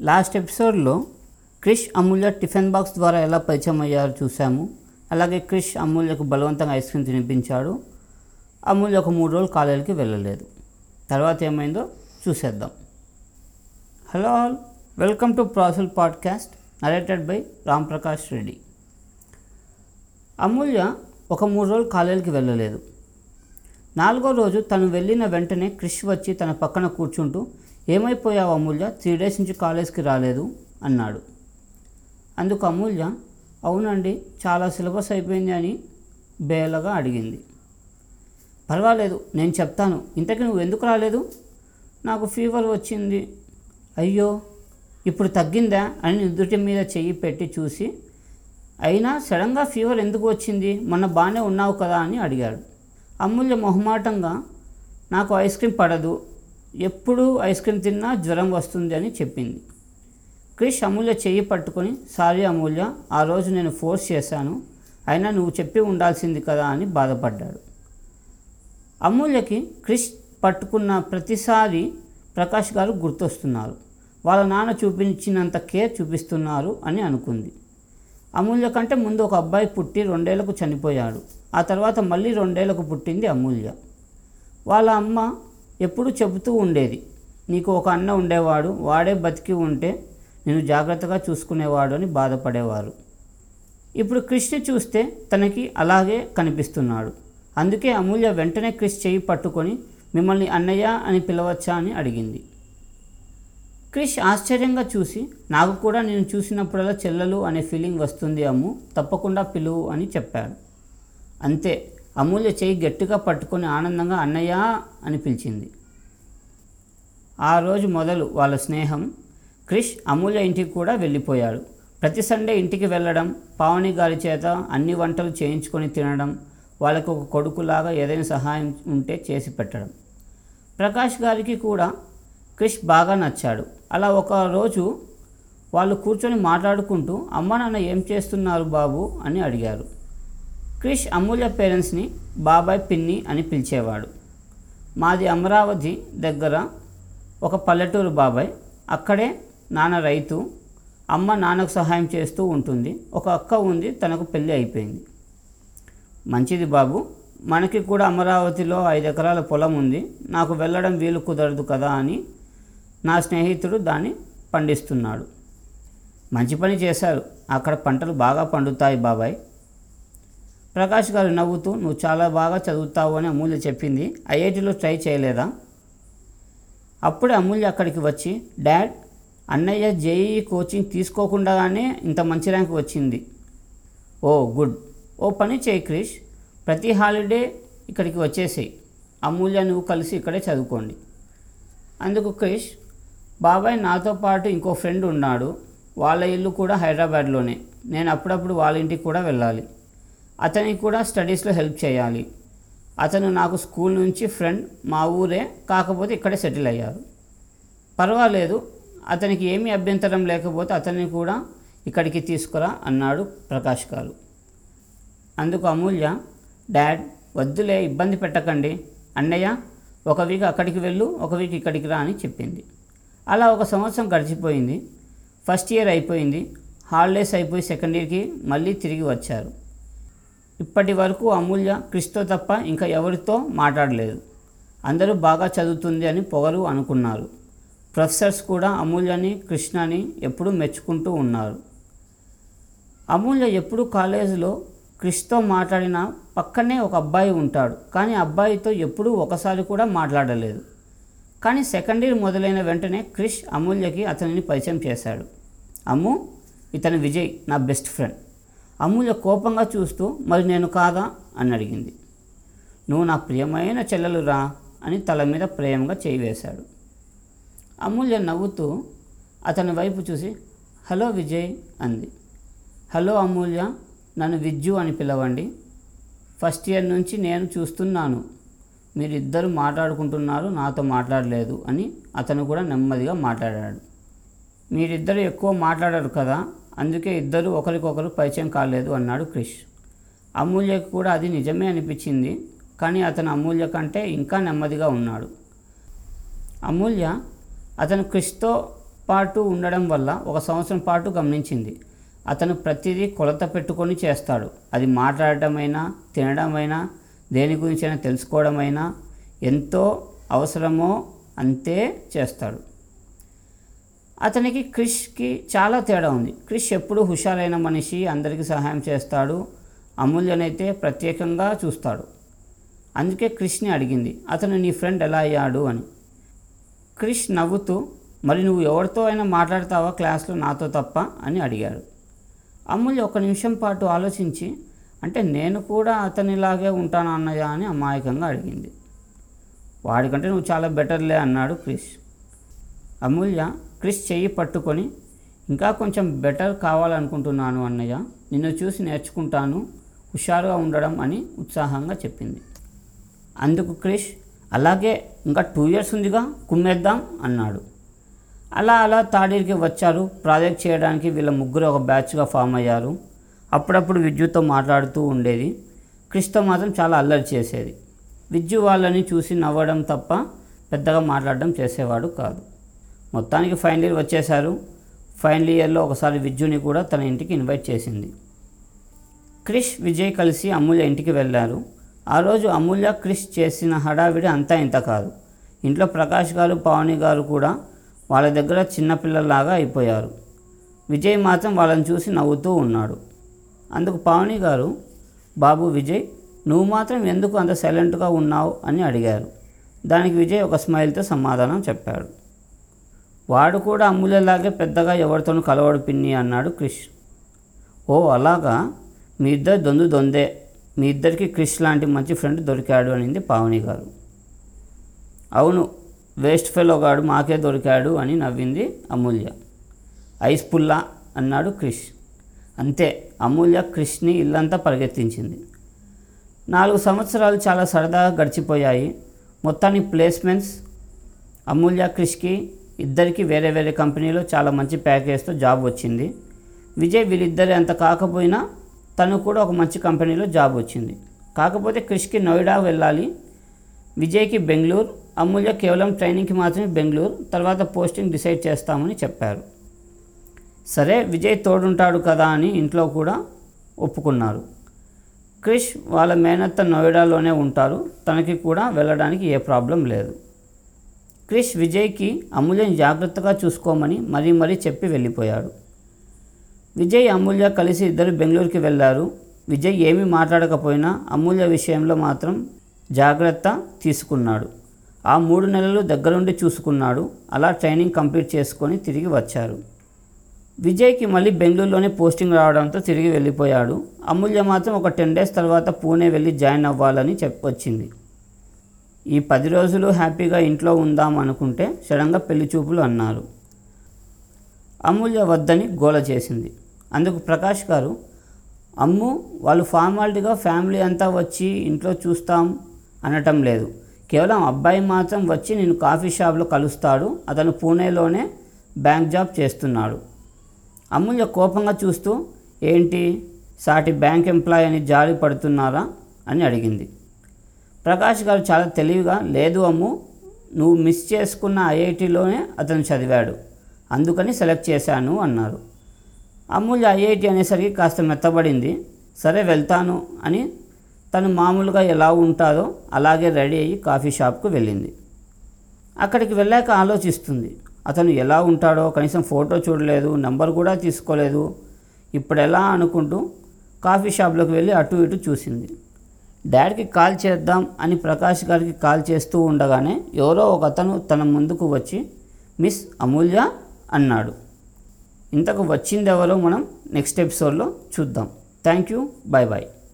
Last ఎపిసోడ్లో క్రిష్ అమూల్య tiffin box ద్వారా ఎలా పరిచయం అయ్యారో చూసాము అలాగే క్రిష్ అమూల్యకు బలవంతంగా ఐస్ క్రీమ్ తినిపించాడు. అమూల్య ఒక మూడు రోజులు కాలేజీకి వెళ్ళలేదు. తర్వాత ఏమైందో చూసేద్దాం. Hello all welcome to ప్రాసల్ podcast narrated by Ram Prakash Reddy. Amulya ఒక మూడు రోజులు కాలేజీకి వెళ్ళలేదు. నాలుగో రోజు తను వెళ్ళిన వెంటనే క్రిష్ వచ్చి తన పక్కన కూర్చుంటూ ఏమైపోయావు అమూల్య? త్రీ డేస్ నుంచి కాలేజ్కి రాలేదు అన్నాడు. అందుకు అమూల్య అవునండి చాలా సిలబస్ అయిపోయింది అని బేలగా అడిగింది. పర్వాలేదు నేను చెప్తాను. ఇంతకీ నువ్వు ఎందుకు రాలేదు? నాకు ఫీవర్ వచ్చింది. అయ్యో ఇప్పుడు తగ్గిందా అని నుదుటి మీద చెయ్యి పెట్టి చూసి అయినా సడన్గా ఫీవర్ ఎందుకు వచ్చింది? మొన్న బాగానే ఉన్నావు కదా అని అడిగాడు. అమూల్య మొహమాటంగా నాకు ఐస్ క్రీమ్ పడదు ఎప్పుడు ఐస్ క్రీమ్ తిన్నా జ్వరం వస్తుంది అని చెప్పింది. క్రిష్ అమూల్య చెయ్యి పట్టుకొని సారీ అమూల్య ఆ రోజు నేను ఫోర్స్ చేశాను అయినా నువ్వు చెప్పి ఉండాల్సింది కదా అని బాధపడ్డాడు. అమూల్యకి క్రిష్ పట్టుకున్న ప్రతిసారి ప్రకాష్ గారు గుర్తొస్తున్నారు. వాళ్ళ నాన్న చూపించినంత కేర్ చూపిస్తున్నారు అని అనుకుంది. అమూల్య కంటే ముందు ఒక అబ్బాయి పుట్టి రెండేళ్ళకు చనిపోయాడు. ఆ తర్వాత మళ్ళీ రెండేళ్ళకు పుట్టింది అమూల్య. వాళ్ళ అమ్మ ఎప్పుడూ చెబుతూ ఉండేది. నీకు ఒక అన్న ఉండేవాడు వాడే బతికి ఉంటే నేను జాగ్రత్తగా చూసుకునేవాడు అని బాధపడేవారు. ఇప్పుడు క్రిష్ చూస్తే తనకి అలాగే కనిపిస్తున్నాడు. అందుకే అమూల్య వెంటనే క్రిష్ చేయి పట్టుకొని మిమ్మల్ని అన్నయ్య అని పిలవచ్చా అని అడిగింది. క్రిష్ ఆశ్చర్యంగా చూసి నాకు కూడా నేను చూసినప్పుడల్లా చెల్లెలు అనే ఫీలింగ్ వస్తుంది అమ్ము తప్పకుండా పిలువు అని చెప్పాడు. అంతే అమూల్య చేయి గట్టిగా పట్టుకొని ఆనందంగా అన్నయ్య అని పిలిచింది. ఆ రోజు మొదలు వాళ్ళ స్నేహం. క్రిష్ అమూల్య ఇంటికి కూడా వెళ్ళిపోయాడు. ప్రతి సండే ఇంటికి వెళ్ళడం పావని గారి చేత అన్ని వంటలు చేయించుకొని తినడం వాళ్ళకు ఒక కొడుకులాగా ఏదైనా సహాయం ఉంటే చేసి పెట్టడం. ప్రకాష్ గారికి కూడా క్రిష్ బాగా నచ్చాడు. అలా ఒక రోజు వాళ్ళు కూర్చొని మాట్లాడుకుంటూ అమ్మ నాన్న ఏం చేస్తున్నారు బాబు? అని అడిగారు. క్రిష్ అమూల్య పేరెంట్స్ని బాబాయ్ పిన్ని అని పిలిచేవాడు. మాది అమరావతి దగ్గర ఒక పల్లెటూరు బాబాయ్. అక్కడే నాన్న రైతు అమ్మ నాన్నకు సహాయం చేస్తూ ఉంటుంది. ఒక అక్క ఉంది తనకు పెళ్ళి అయిపోయింది. మంచిది బాబు మనకి కూడా అమరావతిలో ఐదు ఎకరాల పొలం ఉంది. నాకు వెళ్ళడం వీలు కుదరదు కదా అని నా స్నేహితుడు దాన్ని పండిస్తున్నాడు. మంచి పని చేశారు. అక్కడ పంటలు బాగా పండుతాయి బాబాయ్. ప్రకాష్ గారు నవ్వుతూ నువ్వు చాలా బాగా చదువుతావు అని అమూల్య చెప్పింది. ఐఐటిలో ట్రై చేయలేదా? అప్పుడే అమూల్య అక్కడికి వచ్చి డాడ్ అన్నయ్య జేఈ కోచింగ్ తీసుకోకుండానే ఇంత మంచి ర్యాంక్ వచ్చింది. ఓ గుడ్. ఓ పని చేయి క్రిష్. ప్రతి హాలిడే ఇక్కడికి వచ్చేసేయి. అమూల్య నువ్వు కలిసి ఇక్కడే చదువుకోండి. అందుకు క్రిష్ బాబాయ్ నాతో పాటు ఇంకో ఫ్రెండ్ ఉన్నాడు. వాళ్ళ ఇల్లు కూడా హైదరాబాద్లోనే. నేను అప్పుడప్పుడు వాళ్ళ ఇంటికి కూడా వెళ్ళాలి. అతనికి కూడా స్టడీస్లో హెల్ప్ చేయాలి. అతను నాకు స్కూల్ నుంచి ఫ్రెండ్ మా ఊరే కాకపోతే ఇక్కడే సెటిల్ అయ్యారు. పర్వాలేదు అతనికి ఏమీ అభ్యంతరం లేకపోతే అతన్ని కూడా ఇక్కడికి తీసుకురా అన్నాడు ప్రకాష్ గారు. అందుకు అమూల్య డాడ్ వద్దులే ఇబ్బంది పెట్టకండి. అన్నయ్య ఒక వీక్ అక్కడికి వెళ్ళు ఒక వీక్ ఇక్కడికి రా అని చెప్పింది. అలా ఒక సంవత్సరం గడిచిపోయింది. ఫస్ట్ ఇయర్ అయిపోయింది. హాలిడేస్ అయిపోయి సెకండ్ ఇయర్కి మళ్ళీ తిరిగి వచ్చారు. ఇప్పటి వరకు అమూల్య క్రిస్తో తప్ప ఇంకా ఎవరితో మాట్లాడలేదు. అందరూ బాగా చదువుతుంది అని పొగరు అనుకున్నారు. ప్రొఫెసర్స్ కూడా అమూల్యని కృష్ణని ఎప్పుడూ మెచ్చుకుంటూ ఉన్నారు. అమూల్య ఎప్పుడు కాలేజీలో క్రిష్తో మాట్లాడిన పక్కనే ఒక అబ్బాయి ఉంటాడు. కానీ అబ్బాయితో ఎప్పుడూ ఒకసారి కూడా మాట్లాడలేదు. కానీ సెకండ్ ఇయర్ మొదలైన వెంటనే క్రిష్ అమూల్యకి అతనిని పరిచయం చేశాడు. అమ్ము ఇతను విజయ్ నా బెస్ట్ ఫ్రెండ్. అమూల్య కోపంగా చూస్తూ మరి నేను కాదా? అని అడిగింది. నువ్వు నా ప్రియమైన చెల్లెలురా అని తల మీద ప్రేమగా చేయివేశాడు అమూల్య నవ్వుతూ అతని వైపు చూసి హలో విజయ్ అంది. హలో అమూల్య నన్ను విజ్జు అని పిలవండి. ఫస్ట్ ఇయర్ నుంచి నేను చూస్తున్నాను. మీరిద్దరు మాట్లాడుకుంటున్నారు నాతో మాట్లాడలేదు అని అతను కూడా నెమ్మదిగా మాట్లాడాడు. మీరిద్దరు ఎక్కువ మాట్లాడారు కదా అందుకే ఇద్దరు ఒకరికొకరు పరిచయం కాలేదు అన్నాడు క్రిష్. అమూల్యకు కూడా అది నిజమే అనిపించింది కానీ అతను అమూల్య కంటే ఇంకా నెమ్మదిగా ఉన్నాడు. అమూల్య అతను క్రిష్తో పాటు ఉండడం వల్ల ఒక సంవత్సరం పాటు గమనించింది. అతను ప్రతిదీ కొలత పెట్టుకొని చేస్తాడు. అది మాట్లాడటమైనా తినడమైనా దేని గురించైనా తెలుసుకోవడమైనా ఎంతో అవసరమో అంతే చేస్తాడు. అతనికి క్రిష్కి చాలా తేడా ఉంది. క్రిష్ ఎప్పుడూ హుషారైన మనిషి అందరికీ సహాయం చేస్తాడు అమూల్యనైతే ప్రత్యేకంగా చూస్తాడు. అందుకే క్రిష్ని అడిగింది అతను నీ ఫ్రెండ్ ఎలా అయ్యాడు? అని. క్రిష్ నవ్వుతూ మరి నువ్వు ఎవరితో అయినా మాట్లాడతావా? క్లాస్లో నాతో తప్ప? అని అడిగాడు. అమూల్య ఒక నిమిషం పాటు ఆలోచించి అంటే నేను కూడా అతనిలాగే ఉంటాను అన్నయ్య? అని అమాయకంగా అడిగింది. వాడికంటే నువ్వు చాలా బెటర్లే అన్నాడు క్రిష్. అమూల్య క్రిష్ చెయ్యి పట్టుకొని ఇంకా కొంచెం బెటర్ కావాలనుకుంటున్నాను అన్నయ్య నిన్ను చూసి నేర్చుకుంటాను హుషారుగా ఉండడం అని ఉత్సాహంగా చెప్పింది. అందుకు క్రిష్ అలాగే ఇంకా టూ ఇయర్స్ ఉందిగా కుమ్మేద్దాం అన్నాడు. అలా అలా తాడీరికి వచ్చారు. ప్రాజెక్ట్ చేయడానికి వీళ్ళ ముగ్గురు ఒక బ్యాచ్గా ఫామ్ అయ్యారు. అప్పుడప్పుడు విద్యుత్తో మాట్లాడుతూ ఉండేది. క్రిష్తో మాత్రం చాలా అల్లరి చేసేది. విద్యు వాళ్ళని చూసి నవ్వడం తప్ప పెద్దగా మాట్లాడడం చేసేవాడు కాదు. మొత్తానికి ఫైనల్ ఇయర్ వచ్చేశారు. ఫైనల్ ఇయర్లో ఒకసారి విద్యుని కూడా తన ఇంటికి ఇన్వైట్ చేసింది. క్రిష్ విజయ్ కలిసి అమూల్య ఇంటికి వెళ్ళారు. ఆ రోజు అమూల్య క్రిష్ చేసిన హడావిడి అంతా ఇంత కాదు. ఇంట్లో ప్రకాష్ గారు పావని గారు కూడా వాళ్ళ దగ్గర చిన్నపిల్లలాగా అయిపోయారు. విజయ్ మాత్రం వాళ్ళని చూసి నవ్వుతూ ఉన్నాడు. అందుకు పావని గారు బాబు విజయ్ నువ్వు మాత్రం ఎందుకు అంత సైలెంట్గా ఉన్నావు? అని అడిగారు. దానికి విజయ్ ఒక స్మైల్తో సమాధానం చెప్పాడు. వాడు కూడా అమూల్యలాగే పెద్దగా ఎవరితోనూ కలవడు పిన్ని అన్నాడు క్రిష్. ఓ అలాగా? మీ ఇద్దరు దొందు దొందే. మీ ఇద్దరికి క్రిష్ లాంటి మంచి ఫ్రెండ్ దొరికాడు అనింది పావని గారు. అవును వేస్ట్ ఫెలోగాడు మాకే దొరికాడు అని నవ్వింది అమూల్య. ఐస్ పుల్లా అన్నాడు క్రిష్. అంతే అమూల్య క్రిష్ని ఇల్లంతా పరిగెత్తించింది. నాలుగు సంవత్సరాలు చాలా సరదాగా గడిచిపోయాయి. మొత్తాన్ని ప్లేస్మెంట్స్ అమూల్య క్రిష్కి ఇద్దరికి వేరే వేరే కంపెనీలో చాలా మంచి ప్యాకేజ్తో జాబ్ వచ్చింది. విజయ్ వీళ్ళిద్దరు అంత కాకపోయినా తను కూడా ఒక మంచి కంపెనీలో జాబ్ వచ్చింది. కాకపోతే క్రిష్కి నోయిడా వెళ్ళాలి విజయ్కి బెంగళూరు అమూల్య కేవలం ట్రైనింగ్కి మాత్రమే బెంగళూరు తర్వాత పోస్టింగ్ డిసైడ్ చేస్తామని చెప్పారు. సరే విజయ్ తోడుంటాడు కదా అని ఇంట్లో కూడా ఒప్పుకున్నారు. క్రిష్ వాళ్ళ మేనత్త నోయిడాలోనే ఉంటారు తనకి కూడా వెళ్ళడానికి ఏ ప్రాబ్లం లేదు. క్రిష్ విజయ్కి అమూల్యని జాగ్రత్తగా చూసుకోమని మరీ మరీ చెప్పి వెళ్ళిపోయాడు. విజయ్ అమూల్య కలిసి ఇద్దరు బెంగళూరుకి వెళ్ళారు విజయ్ ఏమీ మాట్లాడకపోయినా అమూల్య విషయంలో మాత్రం జాగ్రత్త తీసుకున్నాడు. ఆ మూడు నెలలు దగ్గరుండి చూసుకున్నాడు. అలా ట్రైనింగ్ కంప్లీట్ చేసుకొని తిరిగి వచ్చారు. విజయ్కి మళ్ళీ బెంగళూరులోనే పోస్టింగ్ రావడంతో తిరిగి వెళ్ళిపోయాడు. అమూల్య మాత్రం ఒక టెన్ డేస్ తర్వాత పూణే వెళ్ళి జాయిన్ అవ్వాలని చెప్పొచ్చింది. ఈ పది రోజులు హ్యాపీగా ఇంట్లో ఉందాం అనుకుంటే సడన్గా పెళ్ళి చూపులు అన్నారు. అమూల్య వద్దని గోల చేసింది. అందుకు ప్రకాష్ గారు అమ్ము వాళ్ళు ఫార్మాలిటీగా ఫ్యామిలీ అంతా వచ్చి ఇంట్లో చూస్తాం అనటం లేదు. కేవలం అబ్బాయి మాత్రం వచ్చి నేను కాఫీ షాప్లో కలుస్తాడు అతను పూణేలోనే బ్యాంక్ జాబ్ చేస్తున్నాడు. అమూల్య కోపంగా చూస్తూ ఏంటి సాటి బ్యాంక్ ఎంప్లాయ్ అని జాలి పడుతున్నారా? అని అడిగింది. ప్రకాష్ గారు చాలా తెలివిగా లేదు అమ్ము నువ్వు మిస్ చేసుకున్న ఐఐటిలోనే అతను చదివాడు. అందుకని సెలెక్ట్ చేశాను అన్నారు. అమూల్య ఐఐటి అనేసరికి కాస్త మెత్తబడింది. సరే వెళ్తాను అని తను మామూలుగా ఎలా ఉంటారో అలాగే రెడీ అయ్యి కాఫీ షాప్కు వెళ్ళింది. అక్కడికి వెళ్ళాక ఆలోచిస్తుంది అతను ఎలా ఉంటాడో కనీసం ఫోటో చూడలేదు నెంబర్ కూడా తీసుకోలేదు. ఇప్పుడు ఎలా అనుకుంటూ కాఫీ షాప్లోకి వెళ్ళి అటు ఇటు చూసింది. డాడీకి కాల్ చేద్దాం అని ప్రకాష్ గారికి కాల్ చేస్తూ ఉండగానే ఎవరో ఒక అతను తన ముందుకు వచ్చి మిస్ అమూల్య అన్నాడు. ఇంతకు వచ్చిందెవరో మనం నెక్స్ట్ ఎపిసోడ్లో చూద్దాం. Thank you. Bye bye